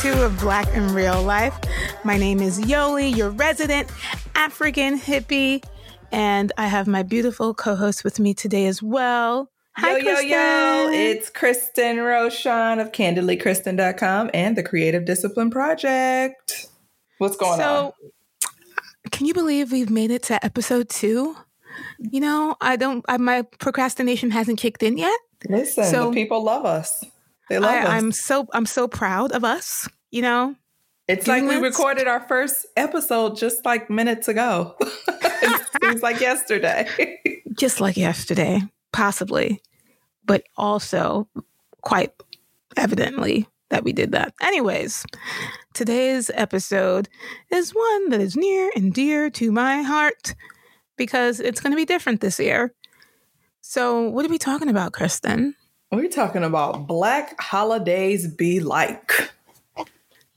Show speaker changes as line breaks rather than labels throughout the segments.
two of Black in Real Life. My name is Yoli, your resident African hippie, and I have my beautiful co host with me today as well. Hi,
yo,
Kristen.
yo, yo. It's Kristen Roshan of candidlykristen.com and the Creative Discipline Project. What's going
so,
on?
Can you believe we've made it to episode two? You know, I don't, I, my procrastination hasn't kicked in yet.
Listen,
so-
the people love us. They love
I,
us.
I'm so, I'm so proud of us. You know,
it's like we recorded our first episode just like minutes ago. it seems like yesterday.
just like yesterday, possibly, but also quite evidently that we did that. Anyways, today's episode is one that is near and dear to my heart because it's going to be different this year. So, what are we talking about, Kristen?
We're talking about Black holidays be like.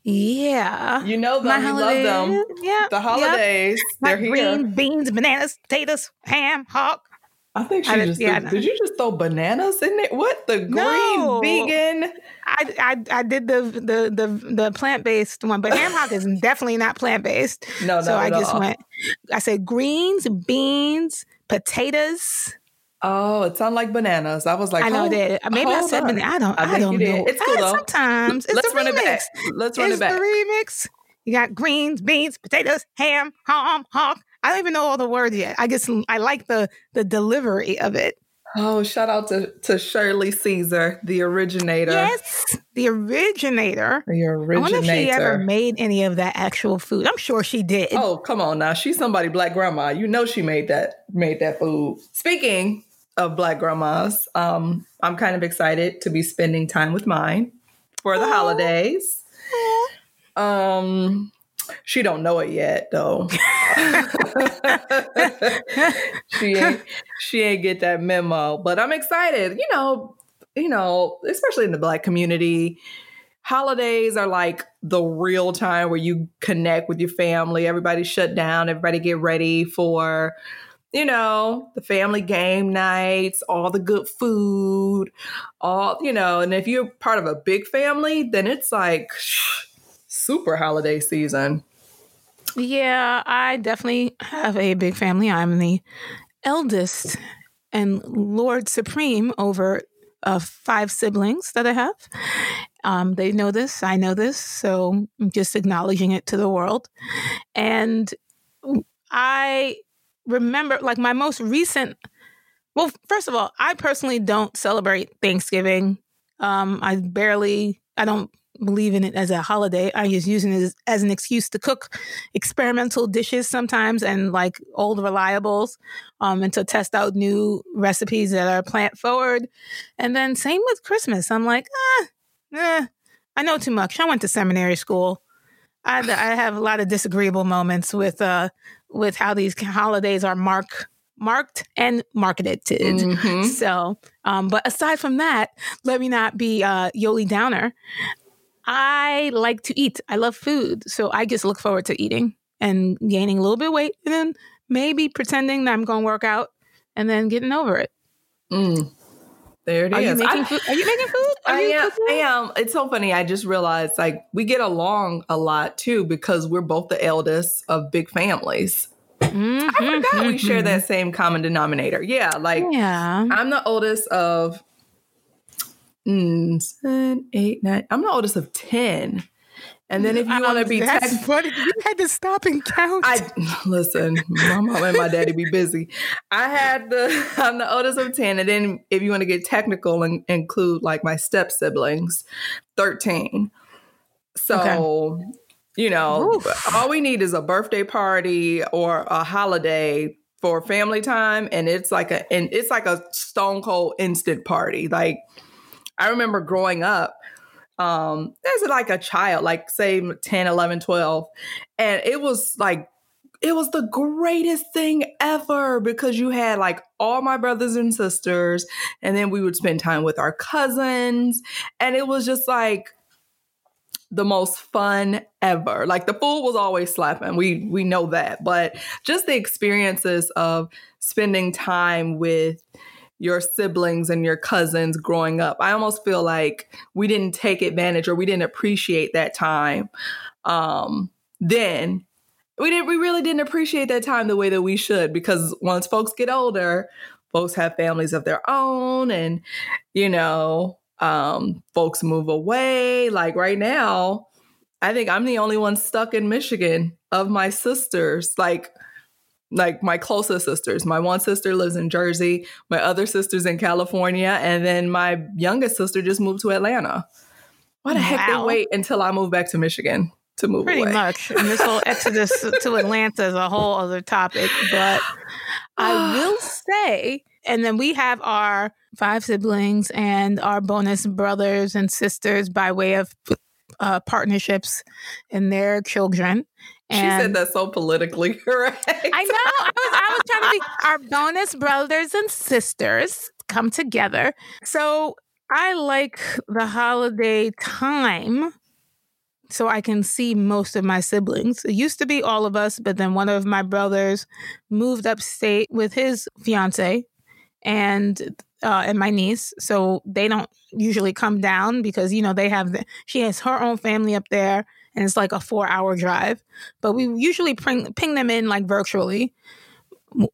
Yeah.
You know them,
My
you
holiday-
love them.
Yeah.
The holidays,
Like
they're here.
green beans, bananas, potatoes, ham, hock.
I think she
I
just
yeah,
did,
no.
did you just throw bananas in it? What the green
No.
vegan?
I, I I did the the the, the plant based one, but ham hock is definitely not plant based.
No,
so
not
I just
all.
went. I said greens, beans, potatoes.
Oh, it sounded like bananas. I was like,
I know that. Oh, Maybe I said, banana. I don't.
I
I, don't know.
It's cool, though.
Sometimes it's
Let's
the
run
remix.
it back. Let's run
it's
it back.
the remix. You got greens, beans, potatoes, ham, ham, hock. I don't even know all the words yet. I guess I like the the delivery of it.
Oh, shout out to, to Shirley Caesar, the originator.
Yes, the originator.
The originator.
I wonder if she ever made any of that actual food. I'm sure she did.
Oh, come on now. She's somebody black grandma. You know she made that made that food. Speaking of black grandmas, um, I'm kind of excited to be spending time with mine for the
Aw.
holidays. Um she don't know it yet though. she ain't she ain't get that memo, but I'm excited. You know, you know, especially in the black community, holidays are like the real time where you connect with your family. Everybody shut down, everybody get ready for you know, the family game nights, all the good food, all, you know, and if you're part of a big family, then it's like super holiday season.
Yeah, I definitely have a big family. I'm the eldest and Lord Supreme over uh, five siblings that I have. Um, they know this. I know this. So I'm just acknowledging it to the world. And I remember, like, my most recent. Well, first of all, I personally don't celebrate Thanksgiving. Um, I barely, I don't believe in it as a holiday. I just using it as, as an excuse to cook experimental dishes sometimes and like old reliables um, and to test out new recipes that are plant forward. And then same with Christmas. I'm like, ah, eh, I know too much. I went to seminary school. I, I have a lot of disagreeable moments with uh with how these holidays are mark marked and marketed.
Mhm.
So, um, but aside from that, let me not be uh, Yoli Downer. I like to eat. I love food. So I just look forward to eating and gaining a little bit of weight and then maybe pretending that I'm going to work out and then getting over it.
Mm. There it
Are you making
I-
food? Are you making food? Are
I
you
am,
cooking?
I am. It's so funny. I just realized like we get along a lot too because we're both the eldest of big families. I forgot we share that same common denominator. Yeah, like
Yeah.
I'm the oldest of mm, seven, eight, nine. I'm the oldest of ten. And then if you want to be
that's
tech-
funny. You had to stop and count.
I listen, my mom and my daddy be busy. I had the I'm the oldest of 10, and then if you want to get technical and include like my step siblings, 13. So you know,
Oof.
all we need is a birthday party or a holiday for family time, and it's like a and it's like a stone cold instant party. Like I remember growing up, um, as like a child, like say 10, 11, 12, and it was like it was the greatest thing ever because you had like all my brothers and sisters, and then we would spend time with our cousins, and it was just like the most fun ever. Like the food was always slapping. We we know that, but just the experiences of spending time with your siblings and your cousins growing up. I almost feel like we didn't take advantage or we didn't appreciate that time. Um, then we didn't we really didn't appreciate that time the way that we should because once folks get older, folks have families of their own and you know, um, folks move away. Like right now, I think I'm the only one stuck in Michigan of my sisters. Like like my closest sisters. My one sister lives in Jersey, my other sister's in California, and then my youngest sister just moved to Atlanta. Why the wow. heck they wait until I move back to Michigan to move
Pretty
away?
much. And this whole exodus to Atlanta is a whole other topic. But I will say, and then we have our five siblings and our bonus brothers and sisters by way of uh, partnerships and their children.
And she said that so politically correct.
I know. I was, I was trying to be our bonus brothers and sisters come together. So I like the holiday time so I can see most of my siblings. It used to be all of us, but then one of my brothers moved upstate with his fiance and uh, and my niece. So they don't usually come down because you know they have the, she has her own family up there, and it's like a four hour drive. But we usually ping ping them in like virtually.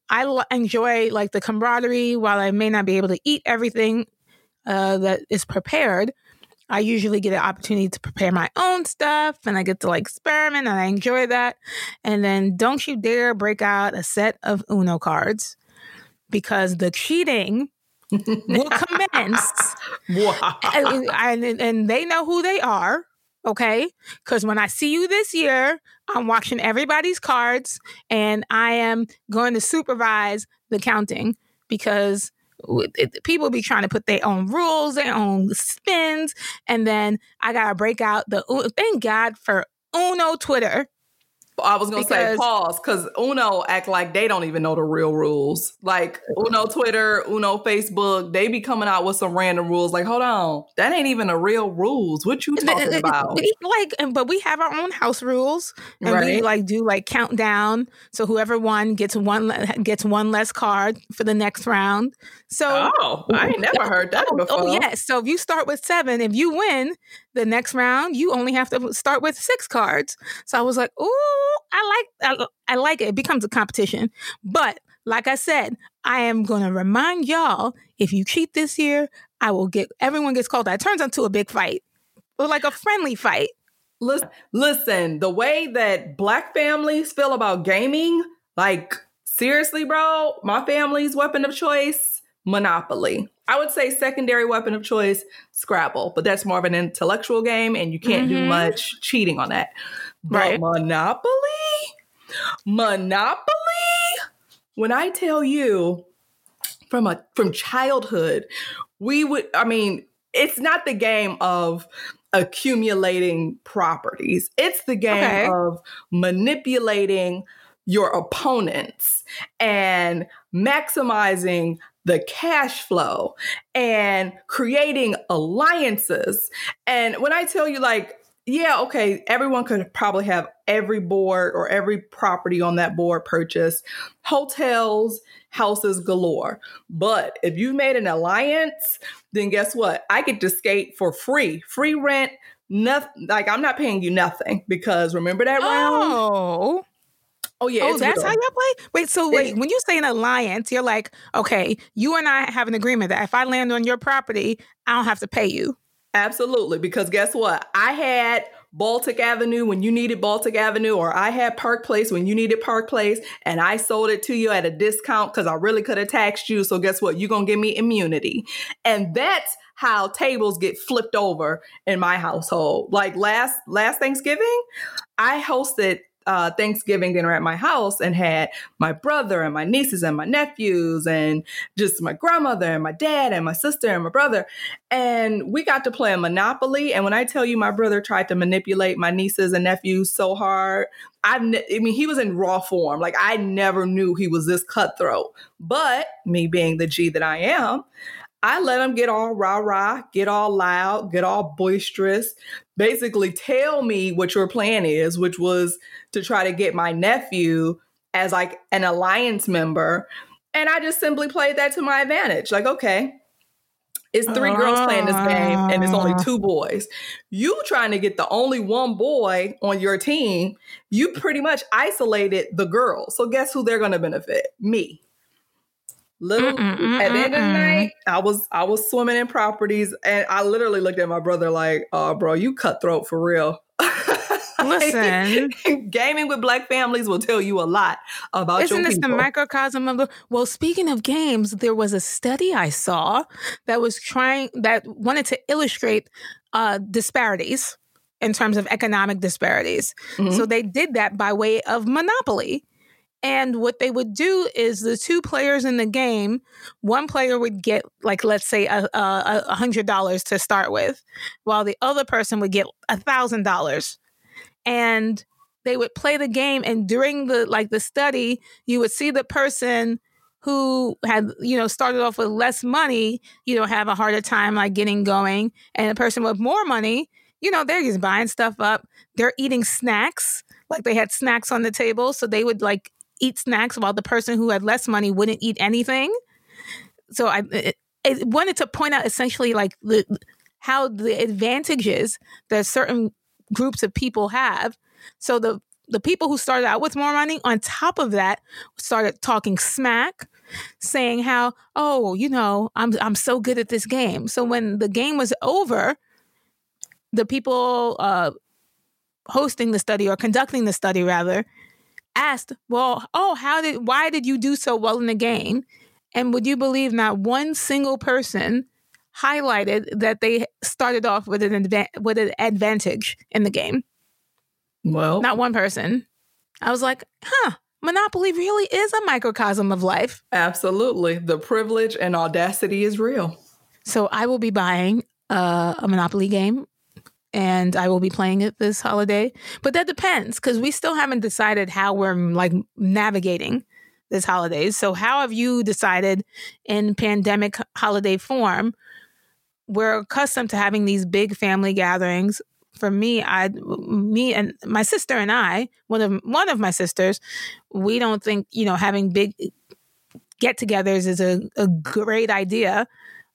I l- enjoy like the camaraderie. While I may not be able to eat everything uh, that is prepared, I usually get an opportunity to prepare my own stuff and I get to like experiment and I enjoy that. And then don't you dare break out a set of Uno cards because the cheating will commence. wow. And, and, and they know who they are. Okay. Because when I see you this year, I'm watching everybody's cards and I am going to supervise the counting because it, people be trying to put their own rules, their own spins. And then I got to break out the, thank God for Uno Twitter
I was gonna because, say pause because Uno act like they don't even know the real rules. Like Uno Twitter, Uno Facebook, they be coming out with some random rules. Like, hold on, that ain't even the real rules. What you talking about?
Like, but we have our own house rules, and right. we like do like countdown. So whoever won gets one gets one less card for the next round. So
oh, I ain't never oh, heard that before.
Oh, oh yes. So if you start with seven, if you win, the next round you only have to start with six cards. So I was like, "Ooh, I like I, I like it. It becomes a competition." But like I said, I am going to remind y'all if you cheat this year, I will get everyone gets called. It turns into a big fight. Or like a friendly fight.
Listen, listen, the way that black families feel about gaming, like seriously, bro, my family's weapon of choice, Monopoly. I would say secondary weapon of choice, Scrabble, but that's more of an intellectual game and you can't mm-hmm. do much cheating on that. But right. Monopoly? Monopoly? When I tell you from a from childhood, we would I mean, it's not the game of accumulating properties. It's the game okay. of manipulating your opponents and maximizing the cash flow and creating alliances. And when I tell you, like, yeah, okay, everyone could probably have every board or every property on that board purchased, hotels, houses galore. But if you made an alliance, then guess what? I get to skate for free, free rent, nothing. Like I'm not paying you nothing because remember that round?
Oh.
Oh yeah.
Oh, that's how y'all play. Wait, so wait, when you say an alliance, you're like, okay, you and I have an agreement that if I land on your property, I don't have to pay you.
Absolutely, because guess what? I had Baltic Avenue when you needed Baltic Avenue, or I had Park Place when you needed Park Place, and I sold it to you at a discount because I really could have taxed you. So guess what? You're gonna give me immunity, and that's how tables get flipped over in my household. Like last last Thanksgiving, I hosted uh, Thanksgiving dinner at my house and had my brother and my nieces and my nephews and just my grandmother and my dad and my sister and my brother. And we got to play Monopoly. And when I tell you my brother tried to manipulate my nieces and nephews so hard, I've I mean, he was in raw form. Like I never knew he was this cutthroat. But me being the G that I am, I let them get all rah rah, get all loud, get all boisterous, basically tell me what your plan is, which was to try to get my nephew as like an alliance member. And I just simply played that to my advantage. Like, okay, it's three girls playing this game and it's only ah. two boys. You trying to get the only one boy on your team, you pretty much isolated the girls. So guess who they're going to benefit? Me. Little mm-mm, at the end of the night, I was I was swimming in properties and I literally looked at my brother like, "Oh, bro, you cutthroat for real."
Listen,
gaming with black families will tell you a lot about
Isn't
this
the microcosm of the? Well, speaking of games, there was a study I saw that was trying that wanted to illustrate uh, disparities in terms of economic disparities. Mm-hmm. So they did that by way of Monopoly. And what they would do is the two players in the game, one player would get like let's say a, a, hundred dollars to start with, while the other person would get a thousand dollars. And they would play the game and during the like the study you would see the person who had you know started off with less money you know have a harder time like getting going. And the person with more money you know they're just buying stuff up. They're eating snacks like they had snacks on the table. So they would like eat snacks while the person who had less money wouldn't eat anything so i wanted to point out essentially like the how the advantages that certain groups of people have. So the the people who started out with more money, on top of that, started talking smack, saying how, oh, you know, I'm I'm so good at this game. So when the game was over, the people uh, hosting the study or conducting the study rather asked, well, oh, how did why did you do so well in the game? And would you believe not one single person highlighted that they started off with an adva- with an advantage in the game.
Well,
not one person. I was like, huh. Monopoly really is a microcosm of life.
Absolutely. The privilege and audacity is real.
So I will be buying uh, a Monopoly game and I will be playing it this holiday. But that depends because we still haven't decided how we're mm, like navigating this holidays. So how have you decided in pandemic holiday form we're accustomed to having these big family gatherings. For me, I, me and my sister and I, one of one of my sisters, we don't think you know having big get-togethers is a, a great idea.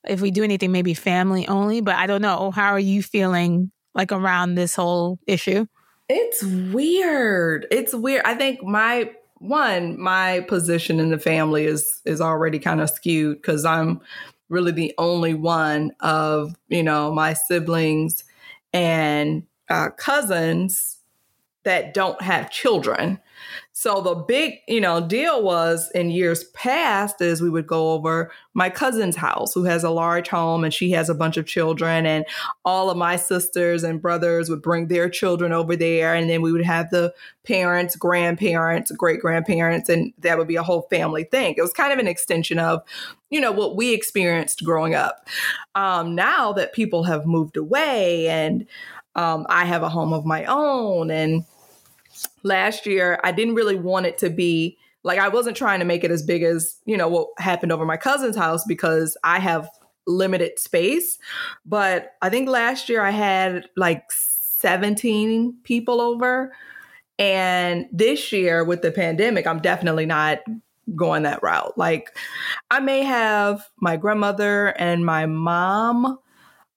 If we do anything, maybe family only. But I don't know. How are you feeling like around this whole issue?
It's weird. It's weird. I think my one, my position in the family is is already kind of skewed because I'm really the only one of, you know, my siblings and uh, cousins that don't have children. So the big, you know, deal was in years past is we would go over my cousin's house who has a large home and she has a bunch of children and all of my sisters and brothers would bring their children over there and then we would have the parents, grandparents, great grandparents and that would be a whole family thing. It was kind of an extension of, you know, what we experienced growing up. Um, now that people have moved away and um, I have a home of my own and last year, I didn't really want it to be like I wasn't trying to make it as big as, you know, what happened over my cousin's house because I have limited space. But I think last year I had like 17 people over. And this year with the pandemic, I'm definitely not going that route. Like I may have my grandmother and my mom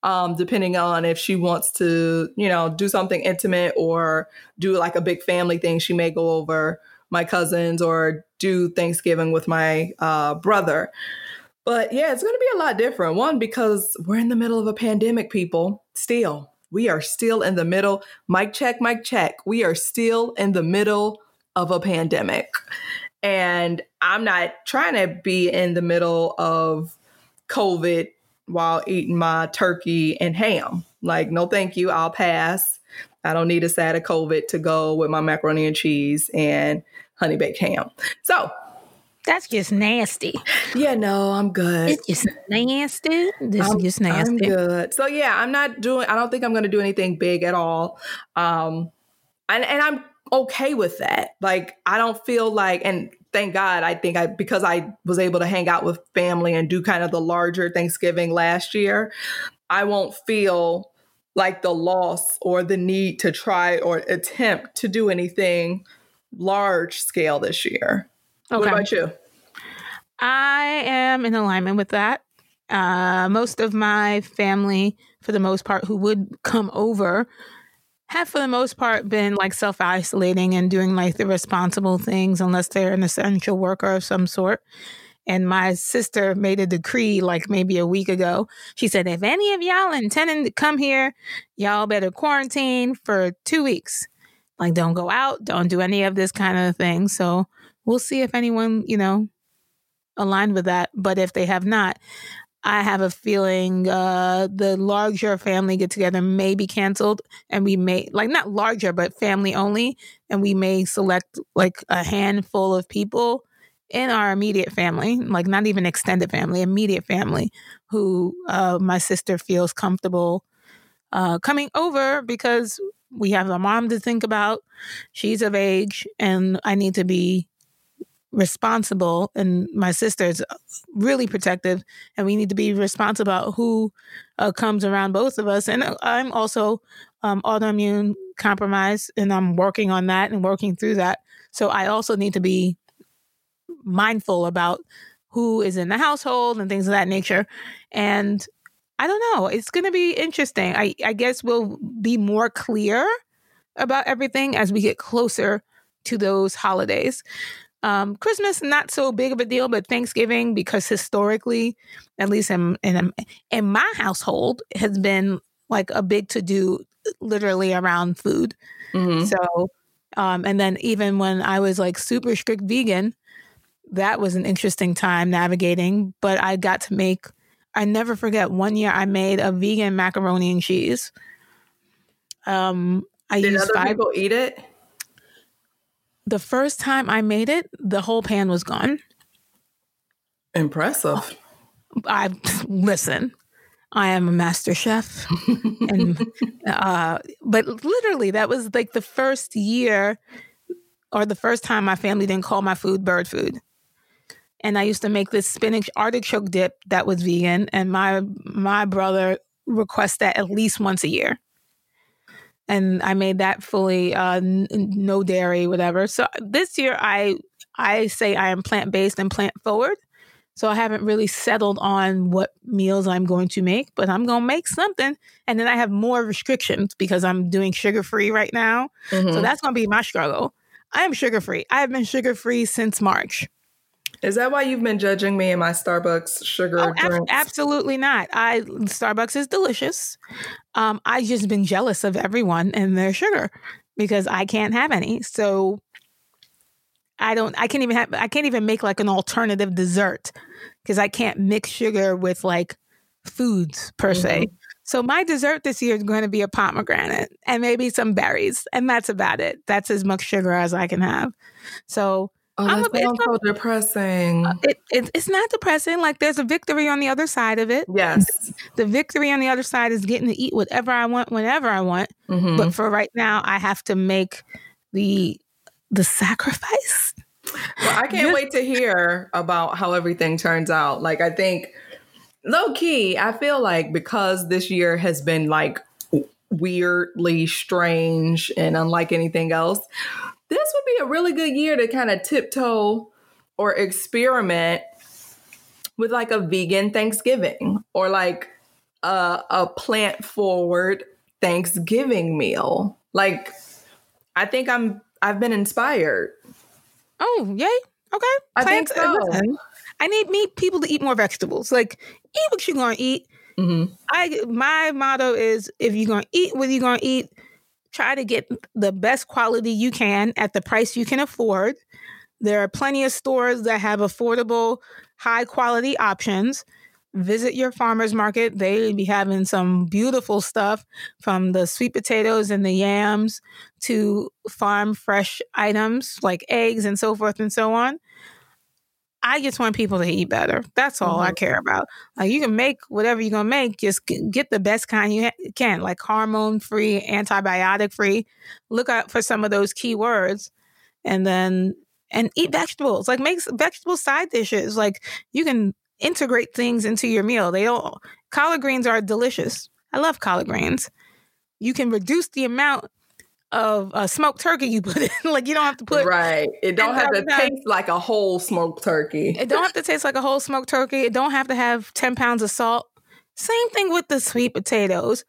um, depending on if she wants to, you know, do something intimate or do like a big family thing. She may go over my cousins or do Thanksgiving with my uh, brother. But yeah, it's going to be a lot different. One, because we're in the middle of a pandemic, people, still. We are still in the middle. Mic check, mic check. We are still in the middle of a pandemic. And I'm not trying to be in the middle of COVID while eating my turkey and ham. Like, no, thank you. I'll pass. I don't need a side of COVID to go with my macaroni and cheese and honey baked ham. So
that's just nasty.
Yeah, no, I'm good.
It's just nasty. This is just nasty.
I'm good. So yeah, I'm not doing. I don't think I'm going to do anything big at all. Um, and and I'm okay with that. Like I don't feel like, and thank God, I think I because I was able to hang out with family and do kind of the larger Thanksgiving last year, I won't feel like the loss or the need to try or attempt to do anything large scale this year. Okay. What about you?
I am in alignment with that. Uh, most of my family, for the most part, who would come over, have for the most part been like self isolating and doing like the responsible things, unless they're an essential worker of some sort. And my sister made a decree like maybe a week ago. She said, if any of y'all intending to come here, y'all better quarantine for two weeks. Like, don't go out, don't do any of this kind of thing. So we'll see if anyone, you know, aligned with that. But if they have not, I have a feeling uh, the larger family get together may be canceled, and we may like not larger, but family only, and we may select like a handful of people in our immediate family, like not even extended family, immediate family, who uh, my sister feels comfortable uh, coming over because we have a mom to think about. She's of age, and I need to be responsible. And my sister is really protective, and we need to be responsible about who uh, comes around both of us. And I'm also um, autoimmune compromised, and I'm working on that and working through that. So I also need to be mindful about who is in the household and things of that nature. And I don't know, it's going to be interesting. I, I guess we'll be more clear about everything as we get closer to those holidays. Um, Christmas not so big of a deal, but Thanksgiving because historically, at least in in, in my household, has been like a big to do, literally around food. Mm-hmm. So, um, and then even when I was like super strict vegan, that was an interesting time navigating, but I got to make I never forget one year I made a vegan macaroni and cheese. Um I
Did used other five, people eat it?
The first time I made it, the whole pan was gone.
Impressive.
I listen. I am a master chef, and uh, but literally that was like the first year or the first time my family didn't call my food bird food and I used to make this spinach artichoke dip that was vegan, and my my brother requests that at least once a year. And I made that fully uh, n- no dairy, whatever. So this year, I I say I am plant based and plant forward. So I haven't really settled on what meals I'm going to make, but I'm going to make something. And then I have more restrictions because I'm doing sugar free right now. Mm-hmm. So that's going to be my struggle. I am sugar free. I have been sugar free since March.
Is that why you've been judging me and my Starbucks sugar oh, ab-
absolutely not. I Starbucks is delicious. Um, I just been jealous of everyone and their sugar because I can't have any. So I don't. I can't even have. I can't even make like an alternative dessert because I can't mix sugar with like foods per mm-hmm. se. So my dessert this year is going to be a pomegranate and maybe some berries, and that's about it. That's as much sugar as I can have. So
Oh, that a, sounds so depressing. Uh,
it, it, it's not depressing. Like there's a victory on the other side of it.
Yes.
The victory on the other side is getting to eat whatever I want whenever I want. Mm-hmm. But for right now, I have to make the the sacrifice.
Well, I can't wait to hear about how everything turns out. Like I think low key, I feel like because this year has been like weirdly strange and unlike anything else, this would be a really good year to kind of tiptoe or experiment with like a vegan Thanksgiving or like a, a plant forward Thanksgiving meal. Like, I think I'm I've been inspired.
Oh, yay! Okay,
I think so.
Listen, I need me people to eat more vegetables. Like, eat what you're gonna eat. Mm-hmm. I my motto is if you're gonna eat what you're gonna eat, try to get the best quality you can at the price you can afford. There are plenty of stores that have affordable, high quality options. Visit your farmer's market. They be having some beautiful stuff from the sweet potatoes and the yams to farm fresh items like eggs and so forth and so on. I just want people to eat better. That's all mm-hmm. I care about. Like you can make whatever you're gonna make, just get the best kind you ha- can, like hormone free, antibiotic free. Look out for some of those keywords, and then and eat vegetables. Like make vegetable side dishes. Like you can integrate things into your meal. They don't. Collard greens are delicious. I love collard greens. You can reduce the amount of uh, smoked turkey you put in. like you don't have to put
right. It don't have to
pounds.
taste like a whole smoked turkey.
It don't have to taste like a whole smoked turkey. It don't have to have 10 pounds of salt. Same thing with the sweet potatoes.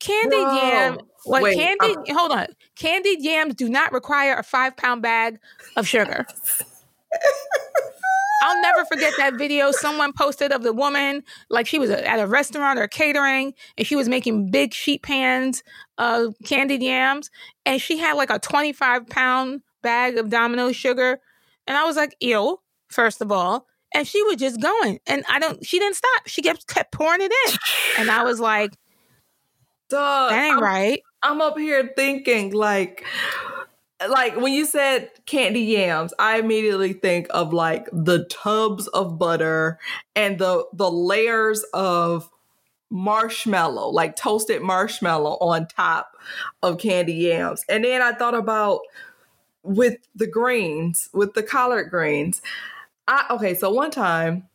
Candied
Whoa.
yam. Like
Wait,
candied,
I'm-
hold on. Candied yams do not require a five pound bag of sugar. I'll never forget that video someone posted of the woman, like she was at a restaurant or catering, and she was making big sheet pans of candied yams, and she had like a 25 pound bag of Domino sugar. And I was like, ew, first of all. And she was just going. And I don't, she didn't stop. She kept, kept pouring it in. And I was like,
Dog,
that ain't
I'm,
right.
I'm up here thinking like like when you said candy yams, I immediately think of like the tubs of butter and the the layers of marshmallow, like toasted marshmallow on top of candy yams. And then I thought about with the greens, with the collard greens. I okay, so one time,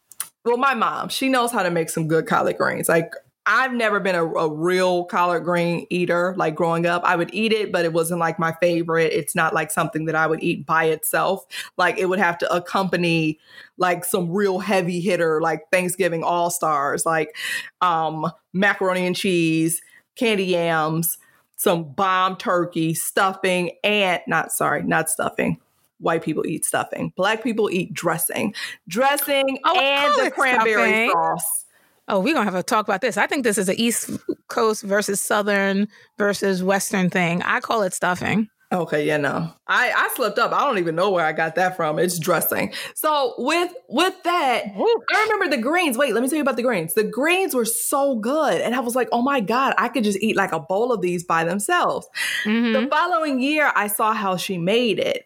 well, my mom, she knows how to make some good collard greens. Like I've never been a, a real collard green eater. Like growing up, I would eat it, but it wasn't like my favorite. It's not like something that I would eat by itself. Like it would have to accompany like some real heavy hitter, like Thanksgiving All Stars, like um, macaroni and cheese, candy yams, some bomb turkey, stuffing, and not sorry, not stuffing. White people eat stuffing. Black people eat dressing, dressing,
Oh,
and the cranberry
stuffing.
sauce.
Oh, we're gonna have to talk about this. I think this is a East Coast versus Southern versus Western thing. I call it stuffing.
Okay, yeah, no. I I slipped up. I don't even know where I got that from. It's dressing. So with with that, I remember the greens. Wait, let me tell you about the greens. The greens were so good, and I was like, oh my god, I could just eat like a bowl of these by themselves.
Mhm.
The following year, I saw how she made it,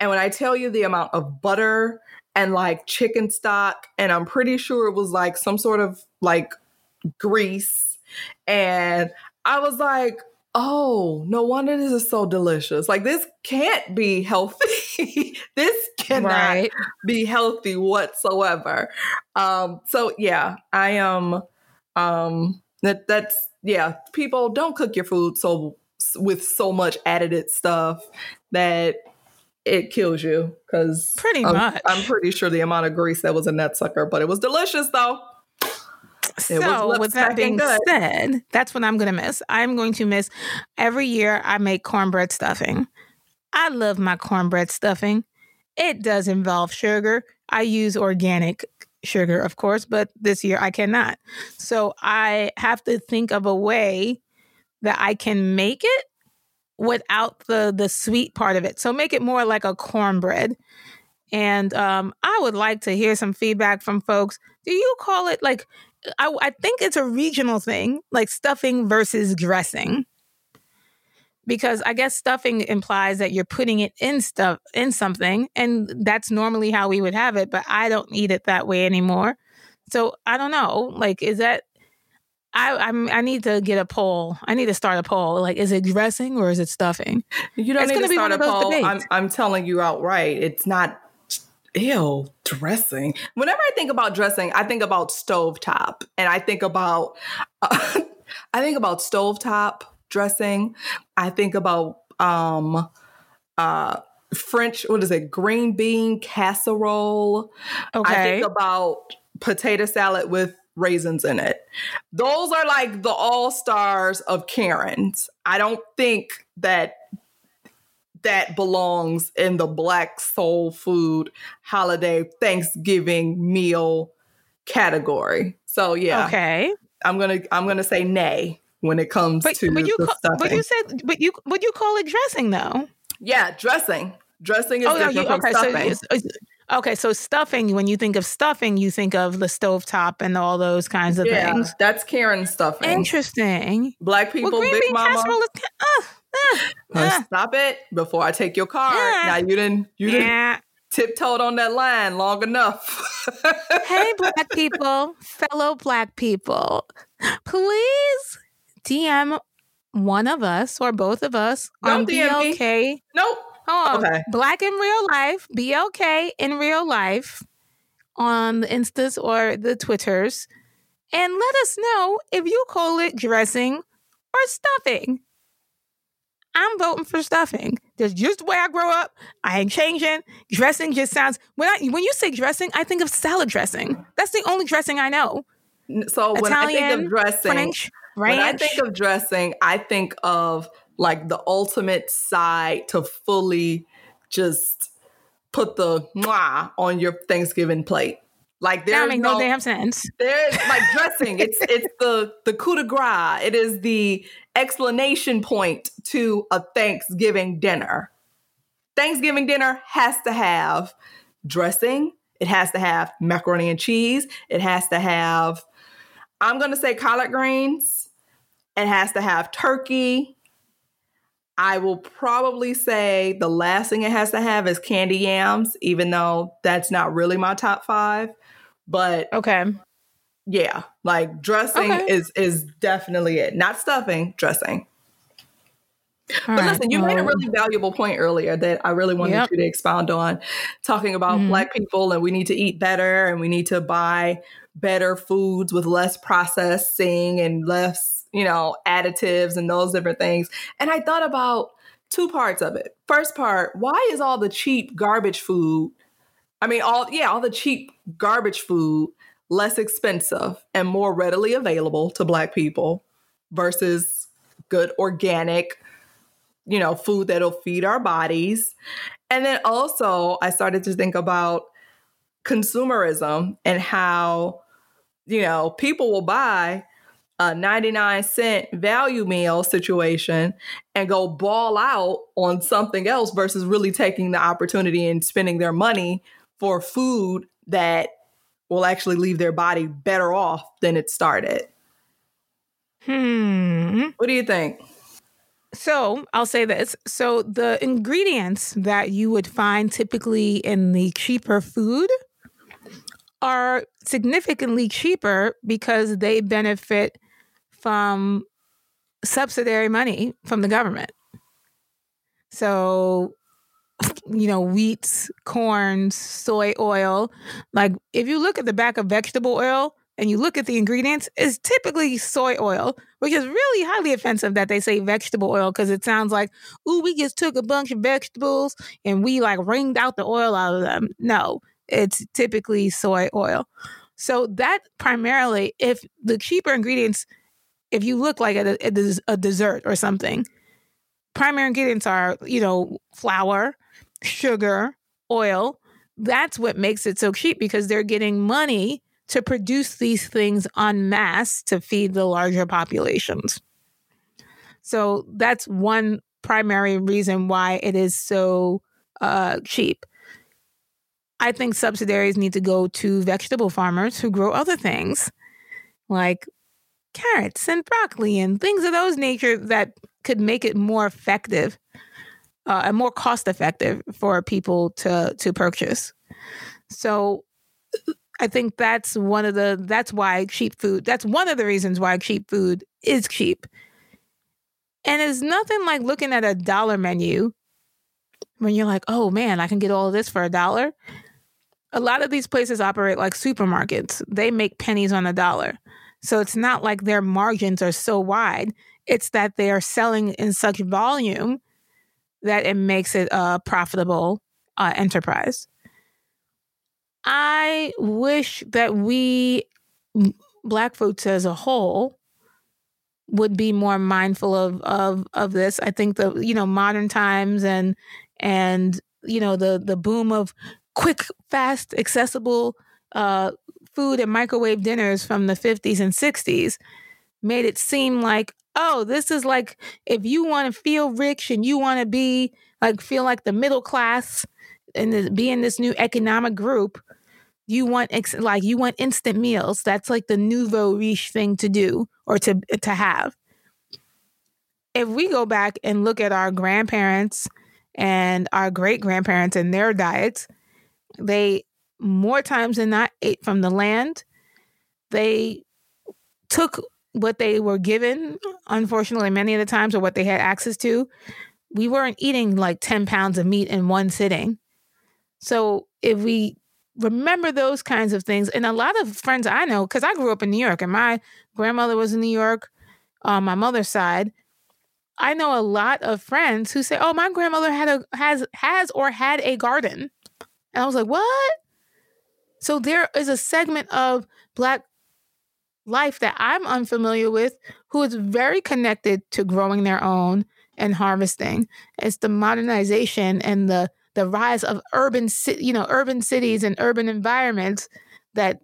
and when I tell you the amount of butter and like chicken stock, and I'm pretty sure it was like some sort of like grease, and I was like, oh, no wonder this is so delicious. Like this can't be healthy. this cannot
Right.
be healthy whatsoever. Um, so yeah, I am um that that's yeah, people don't cook your food so with so much added stuff that it kills you because
Pretty
I'm,
much.
I'm pretty sure the amount of grease that was in that sucker, but it was delicious though. It
So, with that being
good.
said, that's what I'm going to miss. I'm going to miss every year I make cornbread stuffing. I love my cornbread stuffing. It does involve sugar. I use organic sugar, of course, but this year I cannot. So I have to think of a way that I can make it without the the sweet part of it. So make it more like a cornbread. And um, I would like to hear some feedback from folks. Do you call it like I, I think it's a regional thing, like stuffing versus dressing. Because I guess stuffing implies that you're putting it in stuff in something, and that's normally how we would have it. But I don't eat it that way anymore. So I don't know. Like, is that? I I'm, I need to get a poll. I need to start a poll. Like, is it dressing or is it stuffing?
You don't
It's
need
be
start a poll. I'm. I'm telling you outright, it's not. Ew, dressing. Whenever I think about dressing, I think about stovetop, and I think about, I think about stovetop dressing. I think about um, uh, French. What is it? Green bean casserole. I
Okay.
think about potato salad with raisins in it. Those are like the all stars of Karen's. I don't think that that belongs in the black soul food holiday Thanksgiving meal category. So yeah,
Okay.
I'm gonna I'm gonna say nay when it comes
But,
to
but you
the
ca-
stuffing.
but you said but you but you call it dressing though.
yeah, dressing. Dressing is
Oh, no, you,
from
okay. So,
stuffing.
it's- okay, so stuffing. When you think of stuffing, you think of the stovetop and all those kinds of
yeah,
things.
that's Karen stuffing.
Interesting.
Black people,
well,
big mama.
is. Uh, uh,
Uh, stop it before I take your card. Now you didn't you didn't
yeah.
tiptoed on that line long enough.
Hey, black people, fellow black people, please DM one of us or both of us on
Don't DM me.
BLK.
Nope.
Oh,
Okay.
Black in real life, BLK in real life on the Instas or the Twitters. And let us know if you call it dressing or stuffing. I'm voting for stuffing. That's just the way I grow up. I ain't changing. Dressing just sounds when I when you say dressing, I think of salad dressing. That's the only dressing I know.
So when Italian, I think of dressing, French, ranch. when I think of dressing, I think of like the ultimate side to fully just put the mwah on your Thanksgiving plate. Like there's
that no, no damn sense.
There's like dressing. it's it's the the coup de grace. It is the explanation point to a Thanksgiving dinner. Thanksgiving dinner has to have dressing. It has to have macaroni and cheese. It has to have, I'm going to say collard greens. It has to have turkey. I will probably say the last thing it has to have is candy yams, even though that's not really my top five. But
okay,
yeah, like dressing okay. is is definitely it. Not stuffing, dressing. All but listen, you made a really valuable point earlier that I really wanted yep. you to expound on, talking about mm-hmm. Black people and we need to eat better and we need to buy better foods with less processing and less, you know, additives and those different things. And I thought about two parts of it. First part, why is all the cheap garbage food? I mean, all, yeah, all the cheap garbage food less expensive and more readily available to Black people versus good organic you know, food that'll feed our bodies. And then also, I started to think about consumerism and how, you know, people will buy a 99 cent value meal situation and go ball out on something else versus really taking the opportunity and spending their money for food that will actually leave their body better off than it started.
Hmm.
What do you think?
So I'll say this. So the ingredients that you would find typically in the cheaper food are significantly cheaper because they benefit from subsidiary money from the government. So, you know, wheat, corn, soy oil. Like if you look at the back of vegetable oil, and you look at the ingredients, it's typically soy oil, which is really highly offensive that they say vegetable oil because it sounds like, ooh, we just took a bunch of vegetables and we like wringed out the oil out of them. No, it's typically soy oil. So that primarily, if the cheaper ingredients, if you look like a, a, a dessert or something, primary ingredients are, you know, flour, sugar, oil. That's what makes it so cheap because they're getting money to produce these things en masse to feed the larger populations. So that's one primary reason why it is so uh, cheap. I think subsidiaries need to go to vegetable farmers who grow other things like carrots and broccoli and things of those nature that could make it more effective uh, and more cost effective for people to to purchase. So I think that's one of the that's why cheap food that's one of the reasons why cheap food is cheap. And it's nothing like looking at a dollar menu when you're like, "Oh man, I can get all of this for a dollar." A lot of these places operate like supermarkets. They make pennies on a dollar. So it's not like their margins are so wide. It's that they are selling in such volume that it makes it a profitable uh, enterprise. I wish that we, Black folks as a whole, would be more mindful of of of this. I think the you know modern times and and you know the the boom of quick, fast, accessible uh, food and microwave dinners from the 50s and 60s made it seem like oh this is like if you want to feel rich and you want to be like feel like the middle class and be in this new economic group you want ex- like you want instant meals. That's like the nouveau riche thing to do or to to have. If we go back and look at our grandparents and our great grandparents and their diets they more times than not ate from the land they took what they were given unfortunately many of the times or what they had access to we weren't eating like 10 pounds of meat in one sitting so if we remember those kinds of things. And a lot of friends I know, because I grew up in New York and my grandmother was in New York on my mother's side. I know a lot of friends who say, "Oh, my grandmother had a has has or had a garden," and I was like, "What?" So there is a segment of Black life that I'm unfamiliar with who is very connected to growing their own and harvesting. It's the modernization and the the rise of urban you know urban cities and urban environments that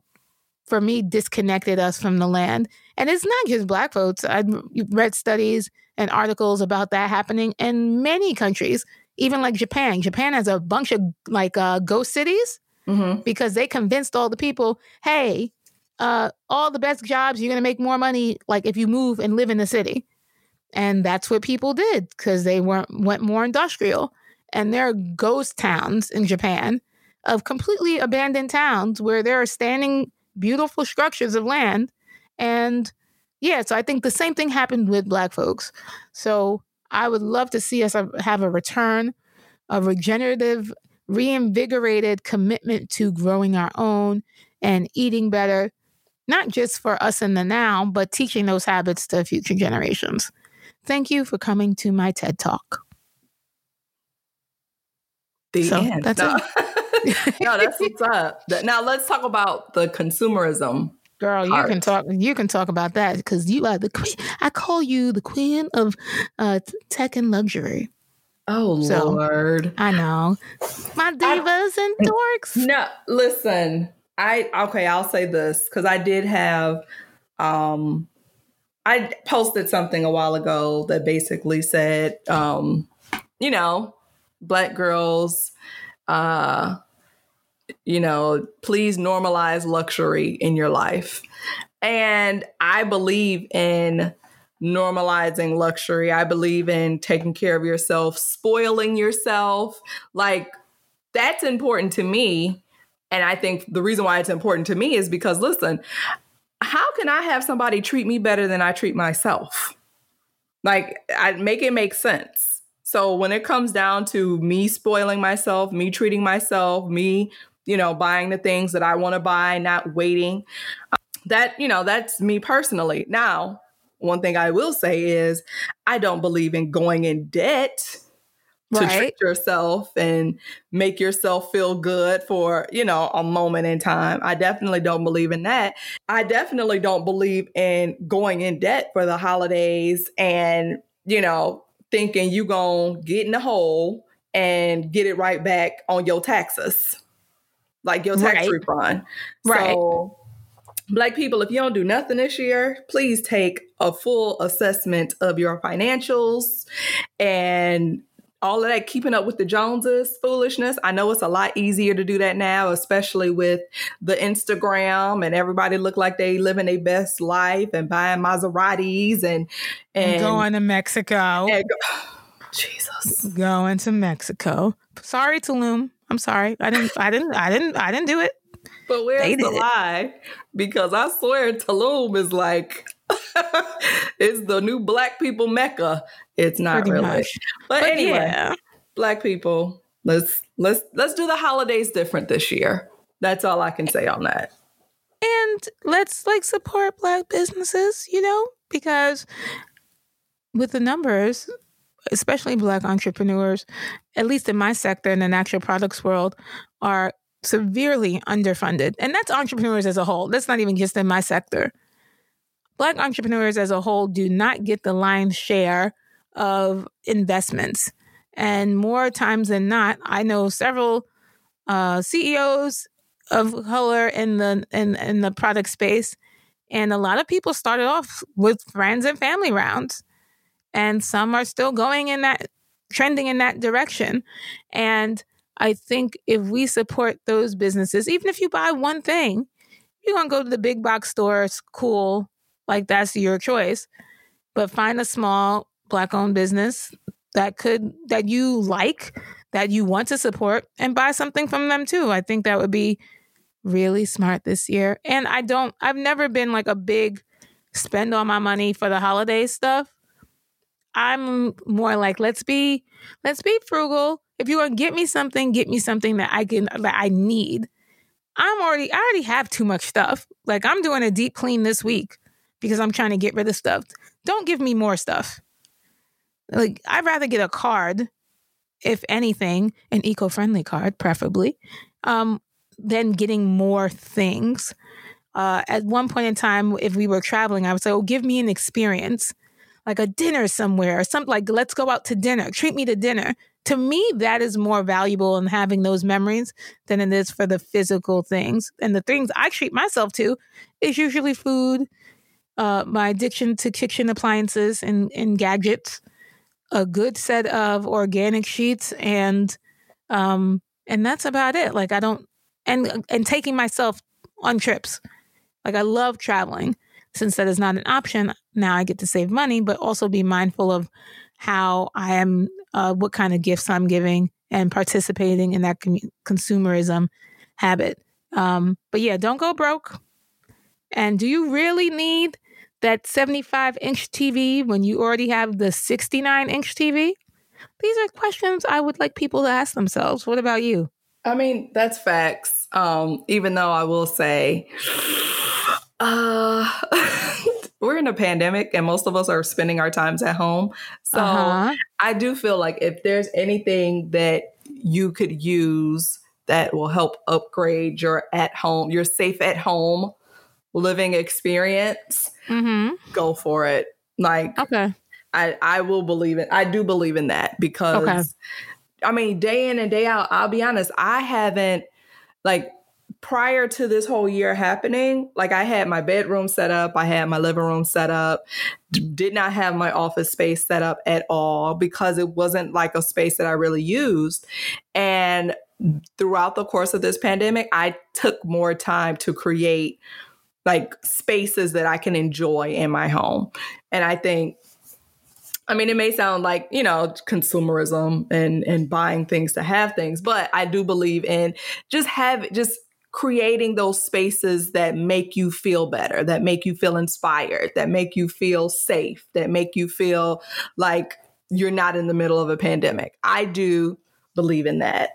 for me disconnected us from the land. And it's not just black folks. I've read studies and articles about that happening in many countries, even like Japan. Japan has a bunch of like uh, ghost cities mm-hmm. because they convinced all the people, hey, uh, all the best jobs, you're going to make more money like if you move and live in the city. And that's what people did because they weren't went more industrial. And there are ghost towns in Japan of completely abandoned towns where there are standing beautiful structures of land. And yeah, so I think the same thing happened with Black folks. So I would love to see us have a return, a regenerative, reinvigorated commitment to growing our own and eating better, not just for us in the now, but teaching those habits to future generations. Thank you for coming to my TED Talk.
The so end. That's no. it. no, that's what's up. Now let's talk about the consumerism.
Girl, part. you can talk. You can talk about that because you are the queen. I call you the queen of uh, tech and luxury.
Oh so, Lord,
I know my divas I, and dorks.
No, listen. I okay. I'll say this because I did have. um I posted something a while ago that basically said, um, you know, black girls uh you know please normalize luxury in your life and i believe in normalizing luxury. I believe in taking care of yourself spoiling yourself. Like that's important to me. And i think the reason why it's important to me is because listen how can i have somebody treat me better than i treat myself? Like i make it make sense. So when it comes down to me spoiling myself, me treating myself, me, you know, buying the things that I want to buy, not waiting, that, you know, that's me personally. Now, one thing I will say is I don't believe in going in debt to right. treat yourself and make yourself feel good for, you know, a moment in time. I definitely don't believe in that. I definitely don't believe in going in debt for the holidays and, you know, thinking you gonna get in the hole and get it right back on your taxes, like your tax right. refund. Right. So, black people, if you don't do nothing this year, please take a full assessment of your financials and all of that keeping up with the Joneses foolishness. I know it's a lot easier to do that now, especially with the Instagram and everybody look like they living their best life and buying Maseratis and and
going to Mexico. Go,
Jesus,
going to Mexico. Sorry, Tulum. I'm sorry. I didn't. I didn't. I didn't. I didn't do it.
But where's the lie? Because I swear Tulum is like it's the new black people mecca. It's not Pretty really. Much. But, but anyway, yeah. black people, let's let's let's do the holidays different this year. That's all I can say on that.
And let's like support black businesses, you know, because with the numbers, especially black entrepreneurs, at least in my sector in the natural products world, are severely underfunded. And that's entrepreneurs as a whole. That's not even just in my sector. Black entrepreneurs as a whole do not get the lion's share of investments. And more times than not, I know several uh, CEOs of color in the in, in the product space, and a lot of people started off with friends and family rounds, and some are still going in that trending in that direction. And I think if we support those businesses, even if you buy one thing, you're gonna go to the big box store. It's cool, like that's your choice. But find a small black owned business that could that you like that you want to support and buy something from them too i think that would be really smart this year and i don't i've never been like a big spend all my money for the holiday stuff i'm more like let's be let's be frugal if you want to get me something get me something that i can that i need. I'm already i already have too much stuff. Like i'm doing a deep clean this week because i'm trying to get rid of stuff. Don't give me more stuff. Like I'd rather get a card, if anything, an eco-friendly card, preferably, um, than getting more things. Uh, at one point in time, if we were traveling, I would say, "Oh, give me an experience, like a dinner somewhere, or something like let's go out to dinner, treat me to dinner." To me, that is more valuable in having those memories than it is for the physical things. And the things I treat myself to is usually food, uh, my addiction to kitchen appliances and, and gadgets, a good set of organic sheets, and um, and that's about it. Like I don't and and taking myself on trips. Like I love traveling. Since that is not an option, now I get to save money, but also be mindful of how I am, uh, what kind of gifts I'm giving, and participating in that com- consumerism habit. Um, but yeah, don't go broke. And do you really need that 75 inch TV when you already have the 69 inch TV? These are questions I would like people to ask themselves. What about you?
I mean, that's facts. Um, even though I will say, uh, we're in a pandemic and most of us are spending our times at home. So uh-huh. I do feel like if there's anything that you could use that will help upgrade your at home, your safe at home living experience, mm-hmm. go for it. Like,
okay.
I, I will believe it. I do believe in that because okay. I mean, day in and day out, I'll be honest, I haven't like prior to this whole year happening, like I had my bedroom set up, I had my living room set up, did not have my office space set up at all because it wasn't like a space that I really used. And throughout the course of this pandemic, I took more time to create like spaces that I can enjoy in my home. And I think I mean, it may sound like, you know, consumerism and and buying things to have things, but I do believe in just have just creating those spaces that make you feel better, that make you feel inspired, that make you feel safe, that make you feel like you're not in the middle of a pandemic. I do believe in that.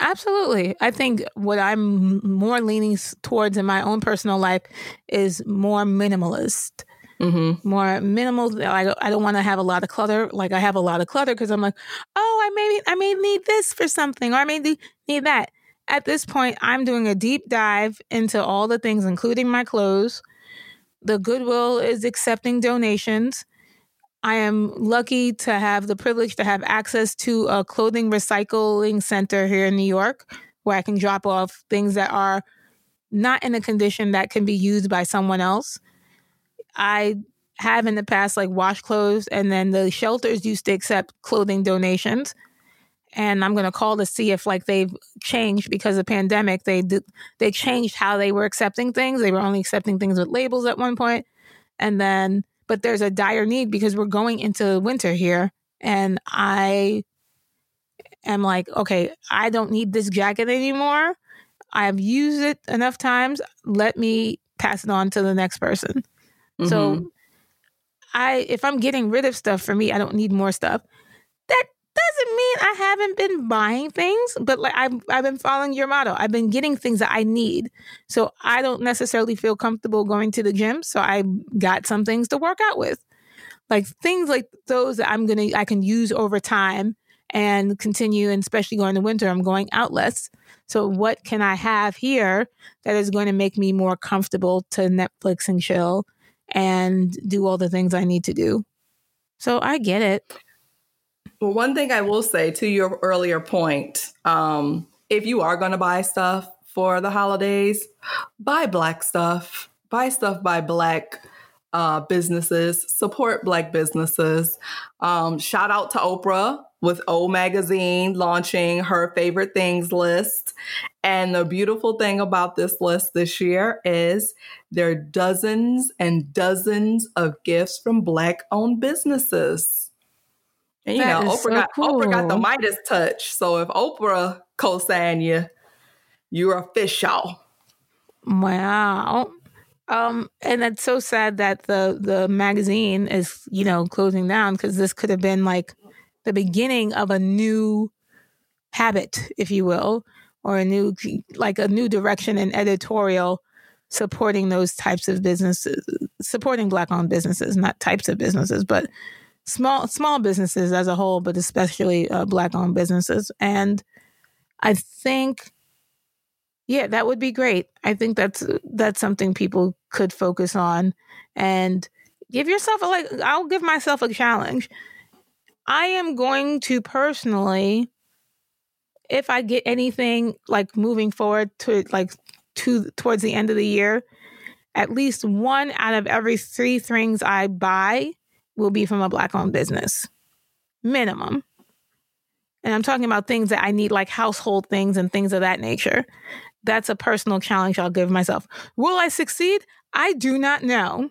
Absolutely. I think what I'm more leaning towards in my own personal life is more minimalist. Mm-hmm. More minimal. I, I don't want to have a lot of clutter. Like I have a lot of clutter because I'm like, oh, I may I may need this for something, or I may need that. At this point, I'm doing a deep dive into all the things, including my clothes. The Goodwill is accepting donations. I am lucky to have the privilege to have access to a clothing recycling center here in New York where I can drop off things that are not in a condition that can be used by someone else. I have in the past like wash clothes and then the shelters used to accept clothing donations and I'm going to call to see if like they've changed because of pandemic they did they changed how they were accepting things they were only accepting things with labels at one point and then but there's a dire need because we're going into winter here and I am like, okay, I don't need this jacket anymore. I've used it enough times. Let me pass it on to the next person. Mm-hmm. So I if I'm getting rid of stuff for me, I don't need more stuff. Doesn't mean I haven't been buying things, but like I've I've been following your model. I've been getting things that I need. So I don't necessarily feel comfortable going to the gym. So I got some things to work out with. Like things like those that I'm gonna I can use over time and continue, and especially going to winter, I'm going out less. So what can I have here that is going to make me more comfortable to Netflix and chill and do all the things I need to do? So I get it.
Well, one thing I will say to your earlier point, um, if you are going to buy stuff for the holidays, buy black stuff, buy stuff by black uh, businesses, support black businesses. Um, shout out to Oprah with O Magazine launching her favorite things list. And the beautiful thing about this list this year is there are dozens and dozens of gifts from black owned businesses. And you that know, Oprah so got cool. Oprah got the Midas touch. So if Oprah co-sign you, you're official.
Wow. Um, and it's so sad that the the magazine is, you know, closing down because this could have been like the beginning of a new habit, if you will, or a new like a new direction in editorial supporting those types of businesses, supporting black owned businesses, not types of businesses, but small small businesses as a whole, but especially uh, black owned businesses. And I think, yeah, that would be great. I think that's that's something people could focus on and give yourself a like. I'll give myself a challenge. I am going to personally, if I get anything like moving forward to like to towards the end of the year, at least one out of every three things I buy will be from a black owned business. Minimum. And I'm talking about things that I need, like household things and things of that nature. That's a personal challenge I'll give myself. Will I succeed? I do not know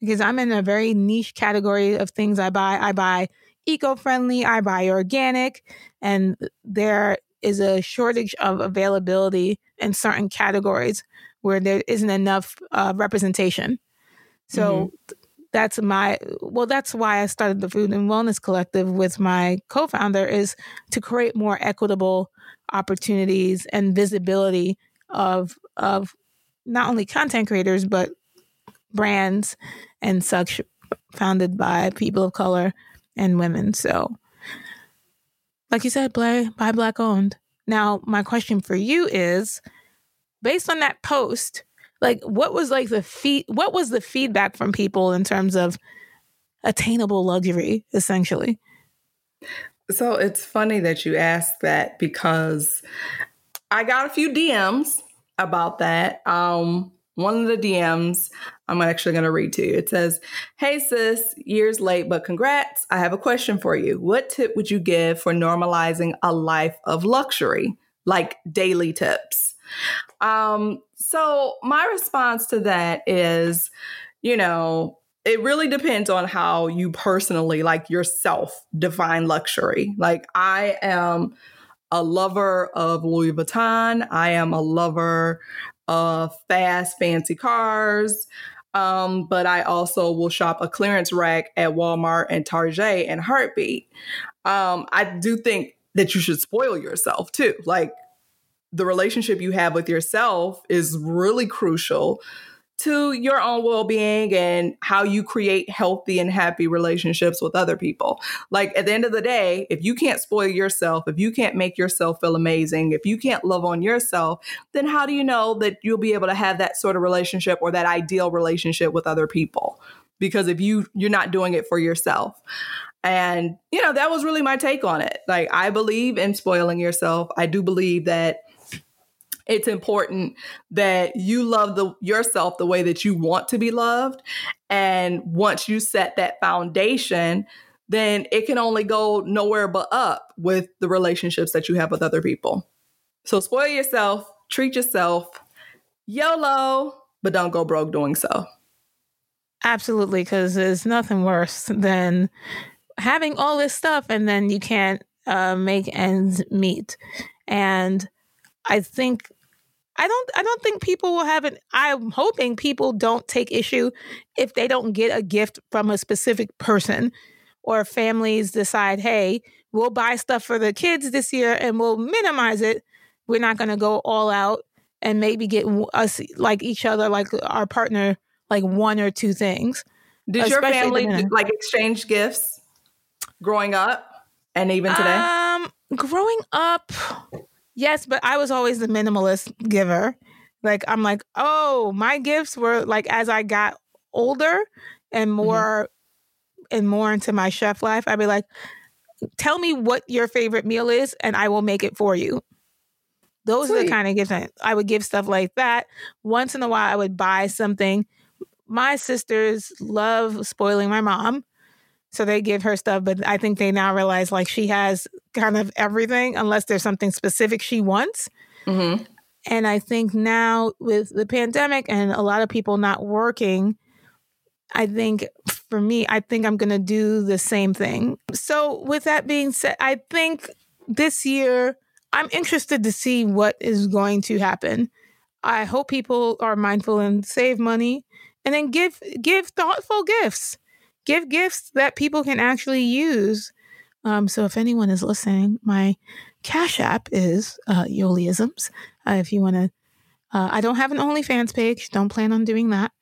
because I'm in a very niche category of things I buy. I buy eco friendly, I buy organic, and there is a shortage of availability in certain categories where there isn't enough uh, representation. So mm-hmm. That's my well, that's why I started the Food and Wellness Collective with my co-founder is to create more equitable opportunities and visibility of of not only content creators but brands and such founded by people of color and women. So, like you said, buy, buy black owned. Now, my question for you is based on that post, like what was like the feed what was the feedback from people in terms of attainable luxury essentially?
So it's funny that you asked that because I got a few DMs about that. Um one of the DMs I'm actually going to read to you. It says, Hey, sis, years late, but congrats. I have a question for you. What tip would you give for normalizing a life of luxury, like daily tips? Um, so, my response to that is, you know, it really depends on how you personally, like yourself, define luxury. Like, I am a lover of Louis Vuitton. I am a lover of fast, fancy cars. Um, but I also will shop a clearance rack at Walmart and Target and Heartbeat. Um, I do think that you should spoil yourself too. Like the relationship you have with yourself is really crucial to your own well-being and how you create healthy and happy relationships with other people. Like at the end of the day, if you can't spoil yourself, if you can't make yourself feel amazing, if you can't love on yourself, then how do you know that you'll be able to have that sort of relationship or that ideal relationship with other people? Because if you you're not doing it for yourself. And you know, that was really my take on it. Like I believe in spoiling yourself. I do believe that it's important that you love the yourself the way that you want to be loved. And once you set that foundation then it can only go nowhere but up with the relationships that you have with other people. So spoil yourself treat yourself yolo but don't go broke doing so.
Absolutely because there's nothing worse than having all this stuff and then you can't uh, make ends meet. And I think I don't I don't think people will have it. I'm hoping people don't take issue if they don't get a gift from a specific person or families decide, hey, we'll buy stuff for the kids this year and we'll minimize it. We're not going to go all out and maybe get us like each other, like our partner, like one or two things.
Did your family like exchange gifts growing up and even today?
Um, growing up, Yes, but I was always the minimalist giver. Like I'm like, oh, my gifts were like as I got older and mm-hmm. more mm-hmm. and more into my chef life, I'd be like, tell me what your favorite meal is and I will make it for you. Those Sweet. are the kind of gifts I, I would give stuff like that. Once in a while I would buy something. My sisters love spoiling my mom. So they give her stuff, but I think they now realize like she has kind of everything unless there's something specific she wants. Mm-hmm. And I think now with the pandemic and a lot of people not working, I think for me, I think I'm going to do the same thing. So, with that being said, I think this year I'm interested to see what is going to happen. I hope people are mindful and save money and then give give thoughtful gifts give gifts that people can actually use. Um, so if anyone is listening, my Cash App is uh, Yoliisms. Uh, if you want to, uh, I don't have an OnlyFans page. Don't plan on doing that.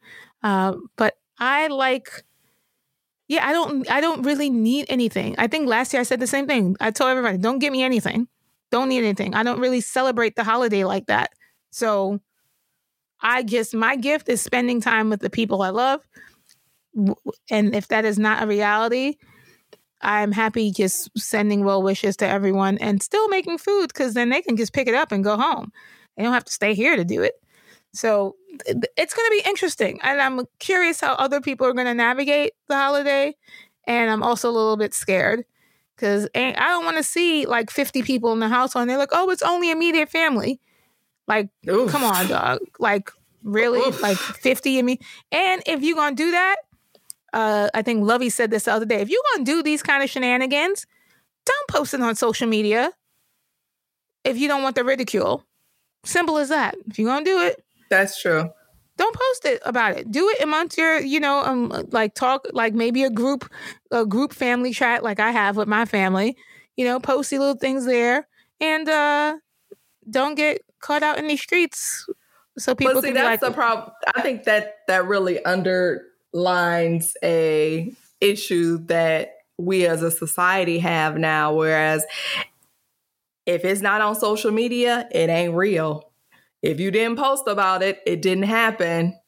Uh, but I like yeah, I don't I don't really need anything. I think last year I said the same thing. I told everybody, don't get me anything. Don't need anything. I don't really celebrate the holiday like that. So I just my gift is spending time with the people I love. And if that is not a reality, I'm happy just sending well wishes to everyone and still making food because then they can just pick it up and go home. They don't have to stay here to do it. So it's going to be interesting. And I'm curious how other people are going to navigate the holiday. And I'm also a little bit scared because eh, I don't want to see like 50 people in the household and they're like, oh, it's only immediate family. Like, Oof. come on, dog. Like, really? Oof. Like 50 of me. And if you're going to do that, uh, I think Lovey said this the other day. If you're going to do these kind of shenanigans, don't post it on social media if you don't want the ridicule. Simple as that. If you're going to do it,
that's true.
Don't post it about it. Do it amongst your, you know, um, like talk, like maybe a group, a group family chat, like I have with my family. You know, post the little things there, and uh don't get caught out in the streets. So people but see,
that's
like,
the problem. I think that that really underlines a issue that we as a society have now. Whereas if it's not on social media, it ain't real. If you didn't post about it, it didn't happen.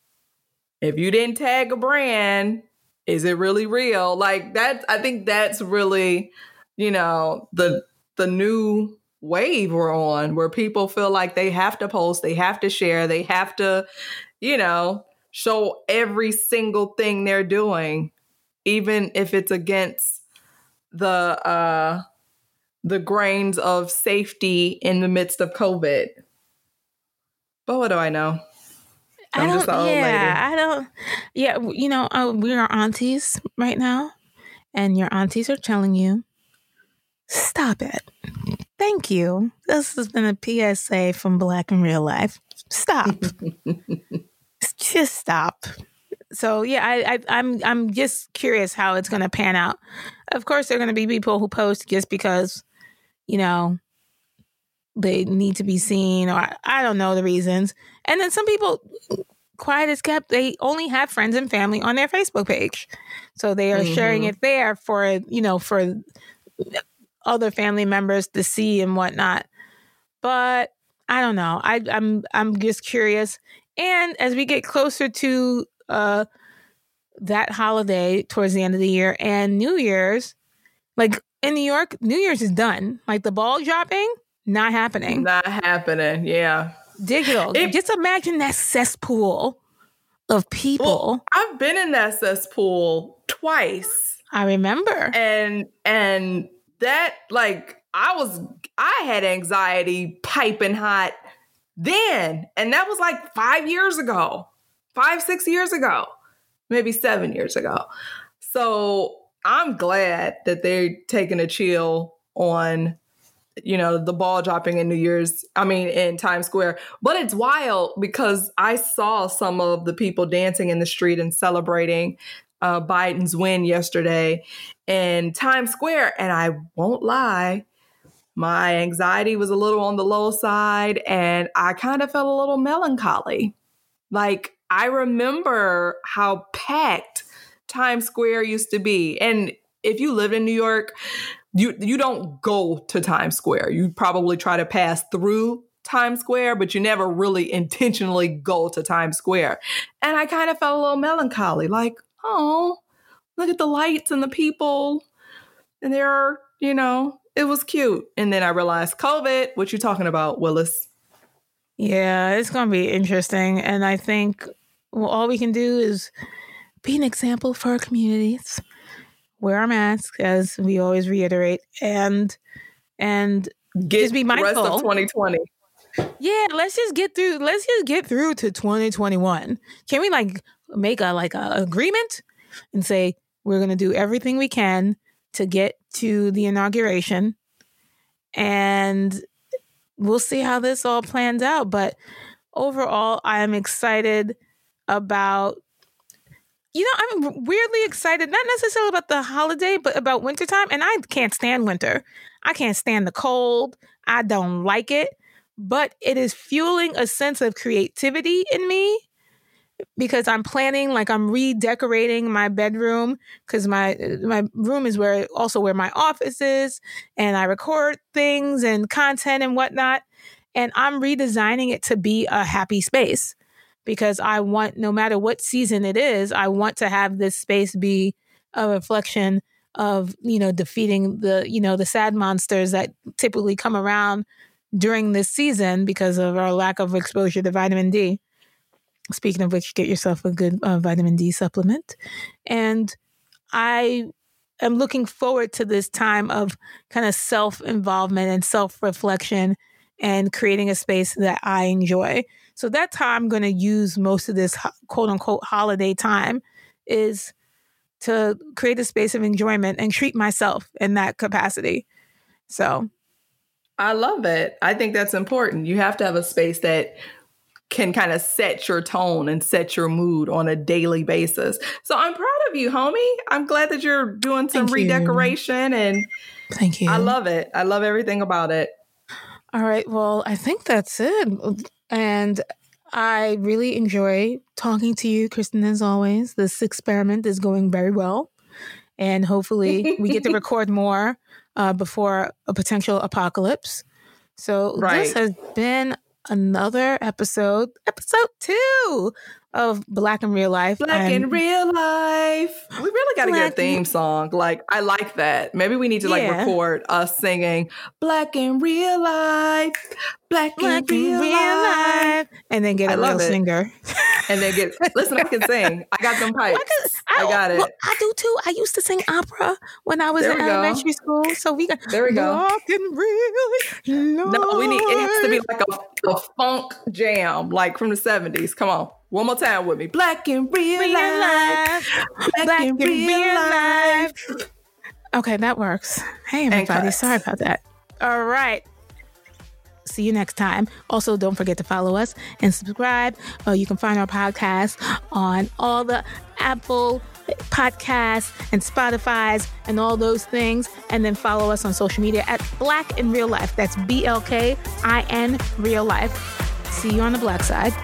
If you didn't tag a brand, is it really real? Like that I think that's really, you know, the the new wave we're on where people feel like they have to post, they have to share, they have to, you know, show every single thing they're doing even if it's against the uh the grains of safety in the midst of COVID. But what do I know?
I'm I don't. yeah, I don't. Yeah, you know, uh, we are aunties right now, and your aunties are telling you, stop it. Thank you. This has been a PSA from Black in Real Life. Stop. just stop. So yeah, I, I I'm I'm just curious how it's going to pan out. Of course, there are going to be people who post just because, you know, they need to be seen or I don't know the reasons. And then some people quiet as kept they only have friends and family on their Facebook page. So they are mm-hmm. sharing it there for you know for other family members to see and whatnot. But I don't know. I I'm I'm just curious. And as we get closer to uh that holiday towards the end of the year and New Year's, like in New York, New Year's is done. Like the ball dropping, not happening.
Not happening. Yeah.
Digital. It, Just imagine that cesspool of people. Well,
I've been in that cesspool twice.
I remember.
And and that like I was I had anxiety piping hot then. And that was like 5 years ago. 5 6 years ago. Maybe 7 years ago. So I'm glad that they're taking a chill on you know, the ball dropping in New Year's, I mean, in Times Square. But it's wild because I saw some of the people dancing in the street and celebrating uh, Biden's win yesterday in Times Square. And I won't lie, my anxiety was a little on the low side and I kind of felt a little melancholy. Like, I remember how packed Times Square used to be. And if you live in New York, you you don't go to Times Square. You probably try to pass through Times Square, but you never really intentionally go to Times Square. And I kind of felt a little melancholy, like, oh, look at the lights and the people. And there are, you know, it was cute. And then I realized COVID, what you talking about, Willis?
Yeah, it's gonna be interesting. And I think well, all we can do is be an example for our communities wear our masks as we always reiterate and and
get just be mindful. rest of 2020.
Yeah, let's just get through. Let's just get through to 2021. Can we like make a like a agreement and say we're going to do everything we can to get to the inauguration, and we'll see how this all plans out. But overall, I am excited about you know, I'm weirdly excited, not necessarily about the holiday, but about wintertime. And I can't stand winter. I can't stand the cold. I don't like it. But it is fueling a sense of creativity in me because I'm planning like I'm redecorating my bedroom because my my room is where also where my office is and I record things and content and whatnot and I'm redesigning it to be a happy space because I want no matter what season it is I want to have this space be a reflection of you know defeating the you know the sad monsters that typically come around during this season because of our lack of exposure to vitamin D. Speaking of which, get yourself a good uh, vitamin D supplement. And I am looking forward to this time of kind of self involvement and self reflection and creating a space that I enjoy. So that's how I'm going to use most of this quote unquote holiday time is to create a space of enjoyment and treat myself in that capacity. So
I love it. I think that's important. You have to have a space that can kind of set your tone and set your mood on a daily basis. So I'm proud of you, homie. I'm glad that you're doing some Thank redecoration you. and
Thank you.
I love it. I love everything about it.
All right. Well, I think that's it. And I really enjoy talking to you, Kristen, as always. This experiment is going very well. And hopefully we get to record more uh, before a potential apocalypse. So right. this has been another episode, episode two of Black in Real Life.
Black in Real Life. We really got to get a theme song. Like, I like that. Maybe we need to like yeah. record us singing Black in Real Life. Black, Black in, real, real life. life.
And then get a real singer.
and then get, listen, I can sing. I got them pipes. I, I, got it. Well,
I do too. I used to sing opera when I was there in elementary school. So we got,
there we go.
Black in real life.
No, we need, it has to be like a, a funk jam, like from the 70s. Come on. One more time with me. Black in real, real life. Black, Black in, real, real life. life.
Okay, that works. Hey, everybody. Sorry about that. All right. See you next time. Also, don't forget to follow us and subscribe. Uh, you can find our podcast on all the Apple podcasts and Spotify's and all those things. And then follow us on social media at Black in Real Life. That's B L K I N Real Life. See you on the black side.